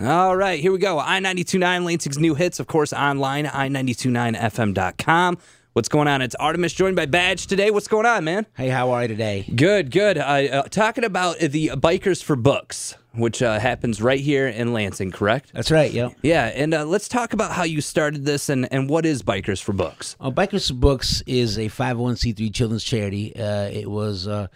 All right, here we go. I 929 Lansing's new hits, of course, online, i929fm.com. What's going on? It's Artemis joined by Badge today. What's going on, man? Hey, how are you today? Good, good. Uh, uh, talking about the Bikers for Books, which uh, happens right here in Lansing, correct? That's right, yeah. Yeah, and uh, let's talk about how you started this and, and what is Bikers for Books? Uh, Bikers for Books is a 501c3 children's charity. Uh, it was uh,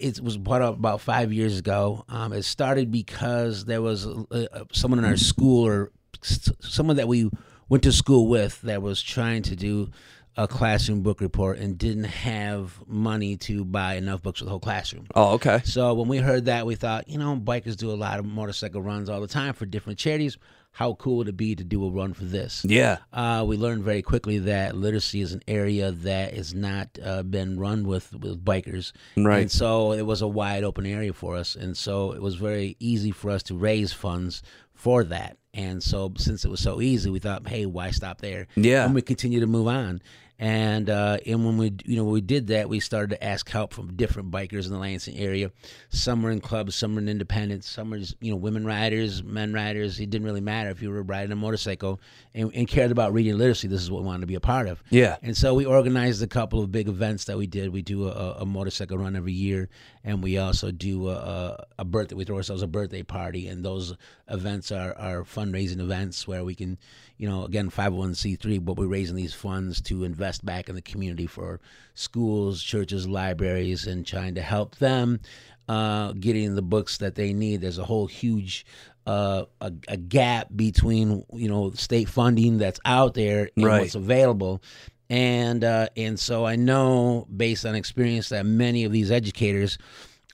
it was brought up about five years ago. Um, it started because there was uh, uh, someone in our school or someone that we went to school with that was trying to do a classroom book report and didn't have money to buy enough books for the whole classroom. Oh, okay. So when we heard that, we thought, you know, bikers do a lot of motorcycle runs all the time for different charities. How cool would it be to do a run for this? Yeah. Uh, we learned very quickly that literacy is an area that has not uh, been run with with bikers, Right. And so it was a wide open area for us, and so it was very easy for us to raise funds for that. And so since it was so easy, we thought, hey, why stop there? Yeah. And we continue to move on. And uh, and when we you know we did that, we started to ask help from different bikers in the Lansing area. Some were in clubs, some were in independents, some were just, you know women riders, men riders. It didn't really matter if you were riding a motorcycle and, and cared about reading literacy. This is what we wanted to be a part of. Yeah. And so we organized a couple of big events that we did. We do a, a motorcycle run every year, and we also do a, a, a birthday. We throw ourselves a birthday party, and those events are, are fundraising events where we can, you know, again, 501c3, but we're raising these funds to invest back in the community for schools, churches, libraries, and trying to help them uh, getting the books that they need. There's a whole huge uh, a, a gap between you know state funding that's out there and Right. what's available. And uh, and so I know based on experience that many of these educators,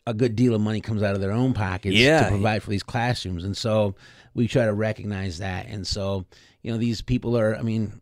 a good deal of money comes out of their own pockets Yeah. to provide for these classrooms. And so we try to recognize that. And so you know these people are. I mean,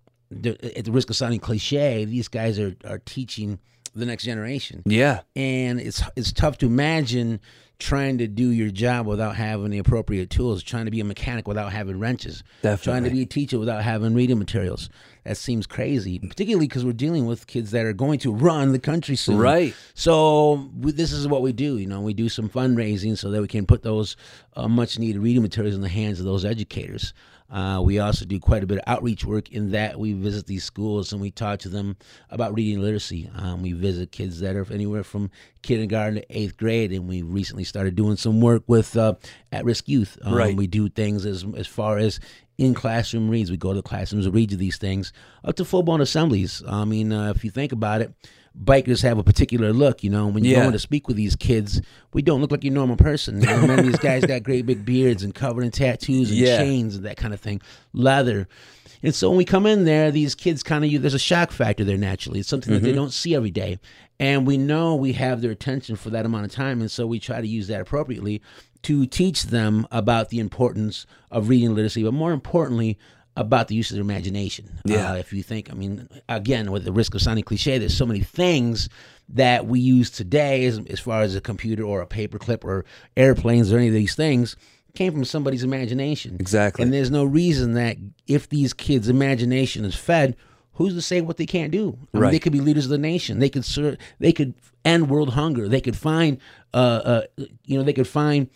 at the risk of sounding cliche, these guys are are teaching the next generation Yeah. and it's it's tough to imagine trying to do your job without having the appropriate tools trying to be a mechanic without having wrenches Definitely. trying to be a teacher without having reading materials that seems crazy particularly because we're dealing with kids that are going to run the country soon Right. so we, this is what we do you know we do some fundraising so that we can put those uh, much needed reading materials in the hands of those educators uh, we also do quite a bit of outreach work in that we visit these schools and we talk to them about reading literacy. Um, we visit kids that are anywhere from kindergarten to eighth grade, and we recently started doing some work with uh, at-risk youth. Um, Right. We do things as as far as in classroom reads. We go to classrooms and read you these things up to full-blown assemblies. I mean, uh, if you think about it. Bikers have a particular look, you know. When you Yeah. go in to speak with these kids, we don't look like your normal person. You know, these guys got great big beards and covered in tattoos and Yeah. chains and that kind of thing, leather. And so when we come in there, these kids kind of there's a shock factor there naturally. It's something that they mm-hmm. don't see every day, and we know we have their attention for that amount of time, and so we try to use that appropriately to teach them about the importance of reading literacy, but more importantly. About the use of their imagination. Yeah. Uh, if you think, I mean, again, with the risk of sounding cliche, there's so many things that we use today, as, as far as a computer or a paperclip or airplanes or any of these things, came from somebody's imagination. Exactly. And there's no reason that if these kids' imagination is fed, who's to say what they can't do? I mean, Right. they could be leaders of the nation. They could serve. They could end world hunger. They could find, uh, uh, you know, they could find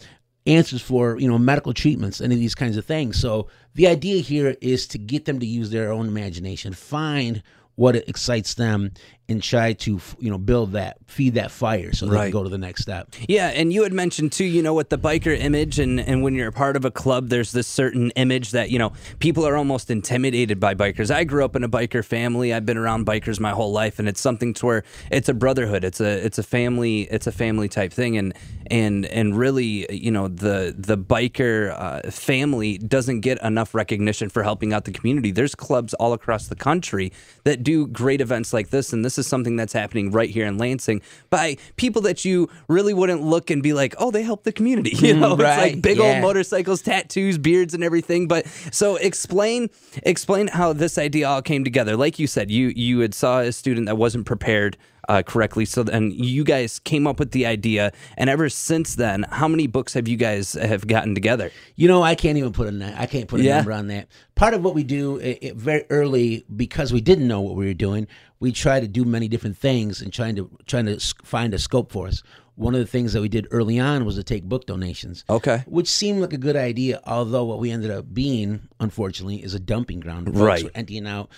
answers for you know medical treatments any of these kinds of things. So the idea here is to get them to use their own imagination find what excites them and try to you know build that feed that fire so they Right. can go to the next step Yeah, and you had mentioned too, you know, with the biker image, and, and when you're a part of a club, there's this certain image that, you know, people are almost intimidated by bikers. I grew up in a biker family. I've been around bikers my whole life, and it's something to where it's a brotherhood. It's a it's a family it's a family type thing, and and and really, you know, the the biker uh, family doesn't get enough recognition for helping out the community. There's clubs all across the country that do great events like this, and this is something that's happening right here in Lansing by people that you really wouldn't look and be like, oh, they help the community. You know, it's right, like big old motorcycles, tattoos, beards, and everything. But so explain explain how this idea all came together. Like you said, you you had saw a student that wasn't prepared. Uh, correctly, so then you guys came up with the idea, and ever since then, how many books have you guys have gotten together? You know, I can't even put a I can't put a Yeah. number on that. Part of what we do it, it very early because we didn't know what we were doing. We try to do many different things and trying to trying to find a scope for us. one of the things that we did early on was to take book donations. Okay. Which seemed like a good idea, although what we ended up being, unfortunately, is a dumping ground. Right. were emptying out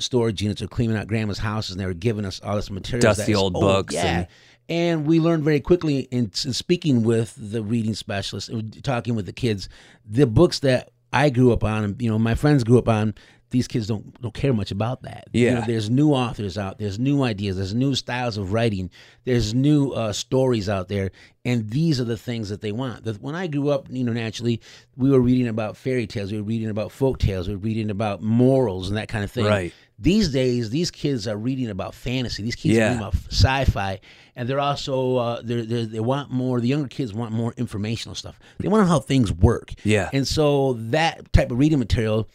storage units or cleaning out grandma's houses, and they were giving us all this material. Dusty old books Yeah. and- And we learned very quickly in, in speaking with the reading specialist, uh, talking with the kids, the books that I grew up on, and you know, my friends grew up on. These kids don't don't care much about that. You know, Yeah. there's new authors out. There's new ideas. There's new styles of writing. There's new uh, stories out there, and these are the things that they want. When I grew up, you know, naturally, we were reading about fairy tales. We were reading about folk tales. We were reading about morals and that kind of thing. Right. These days, these kids are reading about fantasy. These kids Yeah. are reading about sci-fi, and they're also uh, they're, they're, they want more. The younger kids want more informational stuff. They want to know how things work. Yeah. and so that type of reading material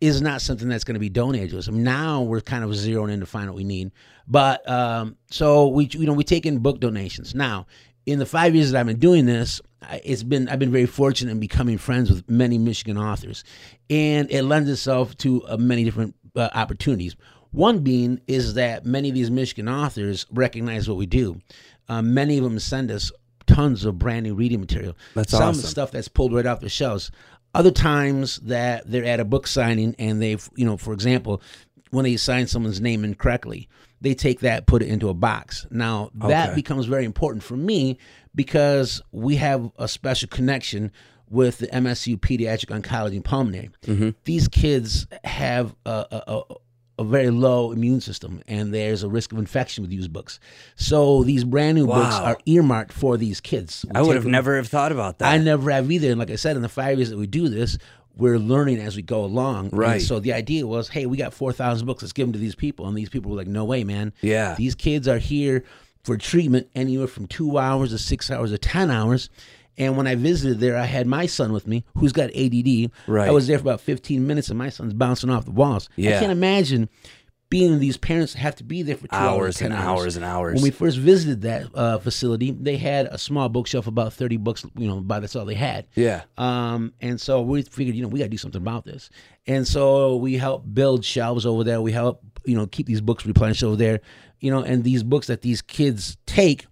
is not something that's going to be donated to us. I mean, now we're kind of zeroing in to find what we need. But um, so we you know we take in book donations now. In the five years that I've been doing this, it's been I've been very fortunate in becoming friends with many Michigan authors, and it lends itself to uh, many different uh, opportunities. One being is that many of these Michigan authors recognize what we do. Uh, many of them send us tons of brand new reading material. That's Some awesome. stuff that's pulled right off the shelves. Other times that they're at a book signing and they've, you know, for example, when they sign someone's name incorrectly, they take that, put it into a box. Now that Okay. becomes very important for me because we have a special connection with the MSU Pediatric Oncology and Pulmonary. Mm-hmm. These kids have a, a, a, a very low immune system, and there's a risk of infection with used books. So these brand new books are earmarked for these kids. We I would have them- never have thought about that. I never have either. And like I said, in the five years that we do this, we're learning as we go along. And Right. so the idea was, hey, we got four thousand books. Let's give them to these people. And these people were like, no way, man. Yeah. These kids are here for treatment anywhere from two hours to six hours to ten hours. And when I visited there, I had my son with me, who's got ADD. Right. I was there for about 15 minutes, and my son's bouncing off the walls. Yeah. I can't imagine being these parents have to be there for two hours, Hours 10 and hours and hours. When we first visited that uh, facility, they had a small bookshelf, about 30 books. You know, by that's all they had. yeah. Um, and so we figured, you know, we got to do something about this. And so we help build shelves over there. We help, you know, keep these books replenished over there. You know, and these books that these kids take,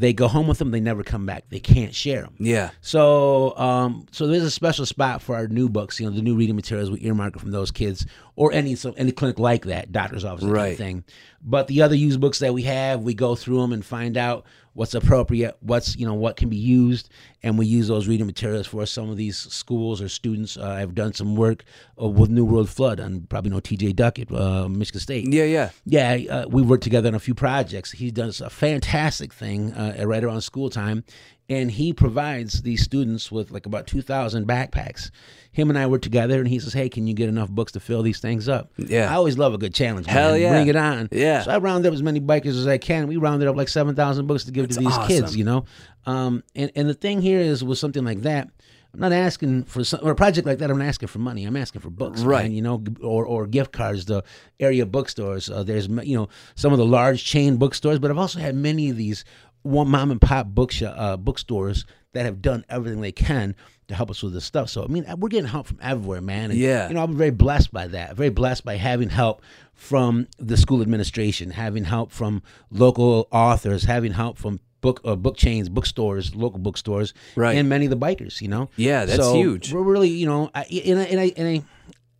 they go home with them. They never come back. They can't share them. Yeah. So, um, so there's a special spot for our new books. You know, the new reading materials we earmark from those kids, or any so any clinic like that, doctor's office, that kind of Right. thing. But the other used books that we have, we go through them and find out what's appropriate, what's you know what can be used, and we use those reading materials for some of these schools or students. Uh, I've done some work uh, with New World Flood, and probably know T.J. Duckett, uh, Michigan State. Yeah. Yeah. Yeah, uh, we worked together on a few projects. He does a fantastic thing uh, right around school time, and he provides these students with like about two thousand backpacks. Him and I were together, and he says, "Hey, can you get enough books to fill these things up?" Yeah. I always love a good challenge. Hell yeah. bring it on. Yeah. So I rounded up as many bikers as I can. We rounded up like seven thousand books to give to these kids. You know, um, and and the thing here is with something like that. I'm not asking for some, or a project like that. I'm not asking for money. I'm asking for books, Right. man, you know, or or gift cards to area bookstores. Uh, there's you know some of the large chain bookstores, but I've also had many of these one mom and pop bookshop uh, bookstores that have done everything they can to help us with this stuff. So I mean, we're getting help from everywhere, man. And, Yeah. you know, I'm very blessed by that. Very blessed by having help from the school administration, having help from local authors, having help from book uh, book chains, bookstores, local bookstores, Right. and many of the bikers. You know, Yeah, that's So huge. We're really, you know, I, and I, and I, and I,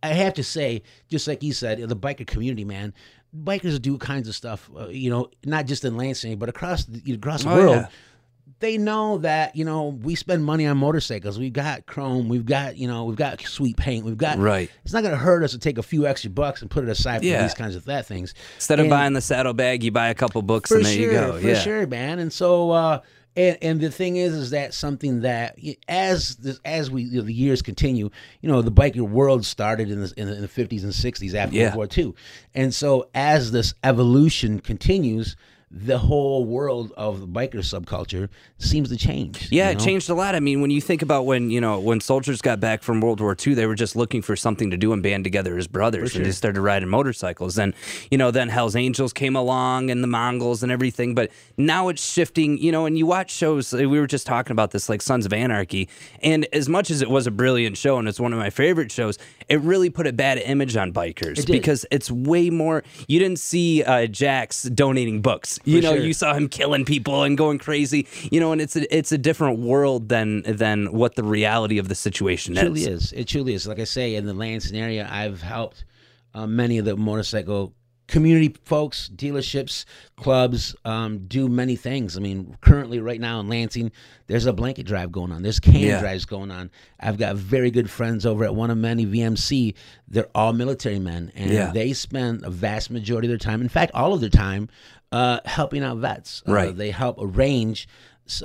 I have to say, just like you said, the biker community, man. Bikers do kinds of stuff, uh, you know, not just in Lansing, but across the, across the Oh, world yeah. they know that you know we spend money on motorcycles. We've got chrome. We've got you know we've got sweet paint. We've got Right. It's not going to hurt us to take a few extra bucks and put it aside for Yeah. these kinds of that things. Instead of buying the saddlebag, you buy a couple books for and there sure, you go. for yeah. sure, man. And so, uh, and and the thing is, is that something that as this, as we you know, the years continue, you know, the biker world started in the in the, in the 50s and 60s after Yeah. World War II, and so as this evolution continues. The whole world of the biker subculture seems to change. Yeah, you it changed a lot. I mean, when you think about when you know when soldiers got back from World War II, they were just looking for something to do and band together as brothers, and they started riding motorcycles. And you know, then Hell's Angels came along and the Mongols and everything. But now it's shifting. You know, and you watch shows. We were just talking about this, like Sons of Anarchy, and as much as it was a brilliant show and it's one of my favorite shows, it really put a bad image on bikers did. because it's way more. You didn't see uh, Jax donating books. You know, sure. you saw him killing people and going crazy. You know, and it's a, it's a different world than than what the reality of the situation It truly is. is. It truly is. Like I say, in the Lansing area, I've helped uh, many of the motorcycle community folks, dealerships, clubs um, do many things. I mean, currently, right now in Lansing, there's a blanket drive going on. There's can Yeah. drives going on. I've got very good friends over at one of many VMC. They're all military men, and Yeah. they spend a vast majority of their time, in fact, all of their time, uh, helping out vets. Uh, Right. they help arrange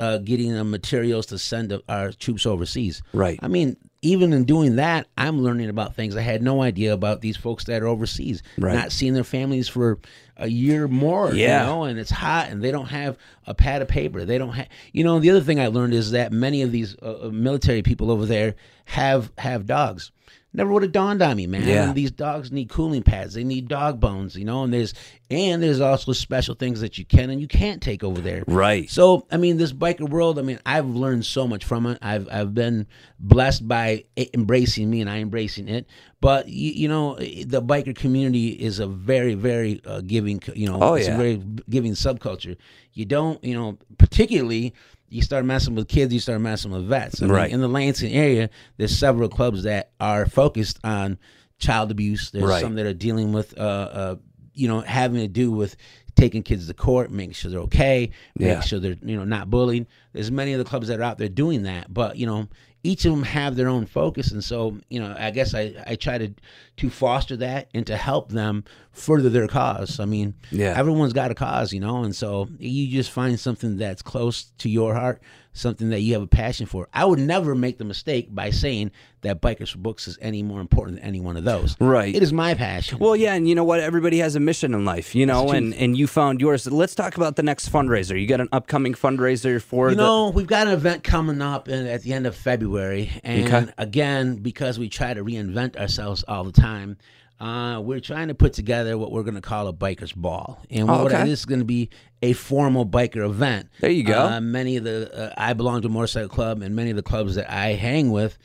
uh, getting the materials to send our troops overseas. Right. I mean, even in doing that, I'm learning about things I had no idea about these folks that are overseas, Right. not seeing their families for a year or more. Yeah. you know, and it's hot, and they don't have a pad of paper. They don't have, you know. The other thing I learned is that many of these uh, uh, military people over there have have dogs. Never would have dawned on me, man. Yeah. And these dogs need cooling pads. They need dog bones, you know. And there's and there's also special things that you can and you can't take over there. Right. So, I mean, this biker world, I mean, I've learned so much from it. I've I've been blessed by embracing me and I embracing it. But you, you know, the biker community is a very very uh, giving, you know, Oh, it's yeah. a very giving subculture. You don't, you know, particularly you start messing with kids, you start messing with vets. I mean, Right. in the Lansing area, there's several clubs that are focused on child abuse. There's Right. some that are dealing with, uh, uh, you know, having to do with taking kids to court, making sure they're okay, making Yeah. sure they're you know not bullied. There's many of the clubs that are out there doing that, but you know. Each of them have their own focus, and so you know. I guess I, I try to to foster that and to help them further their cause. I mean, Yeah. everyone's got a cause, you know, and so you just find something that's close to your heart, something that you have a passion for. I would never make the mistake by saying that Bikers for Books is any more important than any one of those. Right. It is my passion. Well, yeah, and you know what? Everybody has a mission in life, you know, and, and you found yours. Let's talk about the next fundraiser. You got an upcoming fundraiser for You the. know, we've got an event coming up in, at the end of February, and Okay. again, because we try to reinvent ourselves all the time, uh, we're trying to put together what we're going to call a bikers ball, and Oh, okay. this is going to be a formal biker event. There you go. Uh, many of the uh, I belong to a motorcycle club, and many of the clubs that I hang with.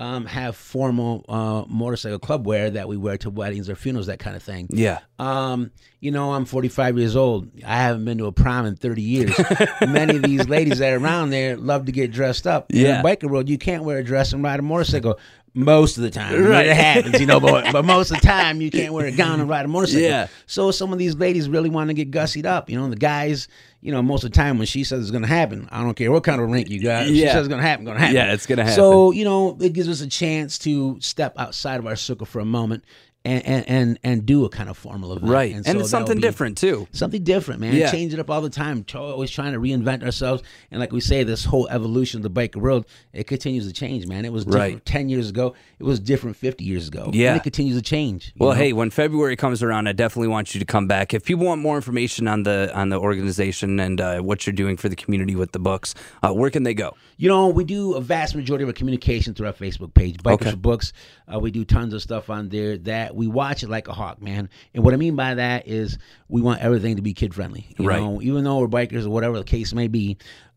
Um, have formal uh, motorcycle club wear that we wear to weddings or funerals, that kind of thing. Yeah. Um, you know, I'm 45 years old. I haven't been to a prom in 30 years. Many of these ladies that are around there love to get dressed up. Yeah. In the biker world, you can't wear a dress and ride a motorcycle most of the time. Right. it happens, you know, but, but most of the time you can't wear a gown and ride a motorcycle. Yeah. So some of these ladies really want to get gussied up. You know, the guys, you know, most of the time when she says it's going to happen, I don't care what kind of rink you got. If She Yeah. says it's going to happen, going to happen. Yeah, it's gonna happen. So, you know, it gives us a chance to step outside of our circle for a moment and and and, and do a kind of formal event. Right. And, so it's something different, too. Something different, man. Yeah. Change it up all the time. Always trying to reinvent ourselves. And like we say, this whole evolution of the bike world, it continues to change, man. It was different Right. 10 years ago. It was different 50 years ago. Yeah. And it continues to change. Well, know? hey, when February comes around, I definitely want you to come back. If people want more information on the on the organization and uh, what you're doing for the community with the books, uh, where can they go? You know, we do a vast majority of our communication through our Facebook page, Bikers Okay. for Books. Uh, we do tons of stuff on there that we watch it like a hawk, man. And what I mean by that is we want everything to be kid friendly. You Right. know, even though we're bikers or whatever the case may be,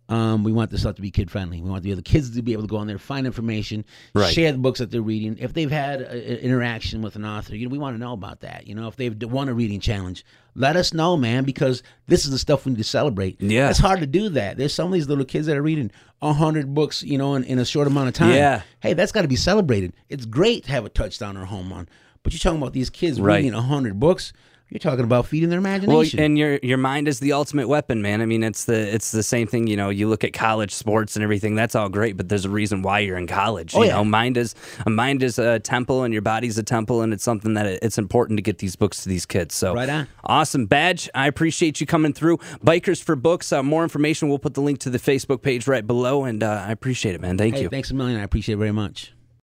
um, we want this stuff to be kid friendly. We want the other kids to be able to go on there, find information, Right. share the books that they're reading. If they've had an interaction with an author, you know, we want to know about that. You know, if they've won a reading challenge, let us know, man, because this is the stuff we need to celebrate. Yeah. It's hard to do that. There's some of these little kids that are reading a hundred books, you know, in, in a short amount of time. Yeah. Hey, that's got to be celebrated. It's great to have a touchdown or a home run, but you're talking about these kids Right. reading a hundred books. You're talking about feeding their Well, imagination. and your your mind is the ultimate weapon, man. I mean, it's the it's the same thing. You know, you look at college sports and everything. That's all great, but there's a reason why you're in college. Oh, you yeah. know, mind is a mind is a temple, and your body's a temple, and it's something that it- it's important to get these books to these kids. So, Right on. awesome badge. I appreciate you coming through. Bikers for books. Uh, more information. We'll put the link to the Facebook page right below, and uh, I appreciate it, man. Thank hey, you. thanks a million. I appreciate it very much.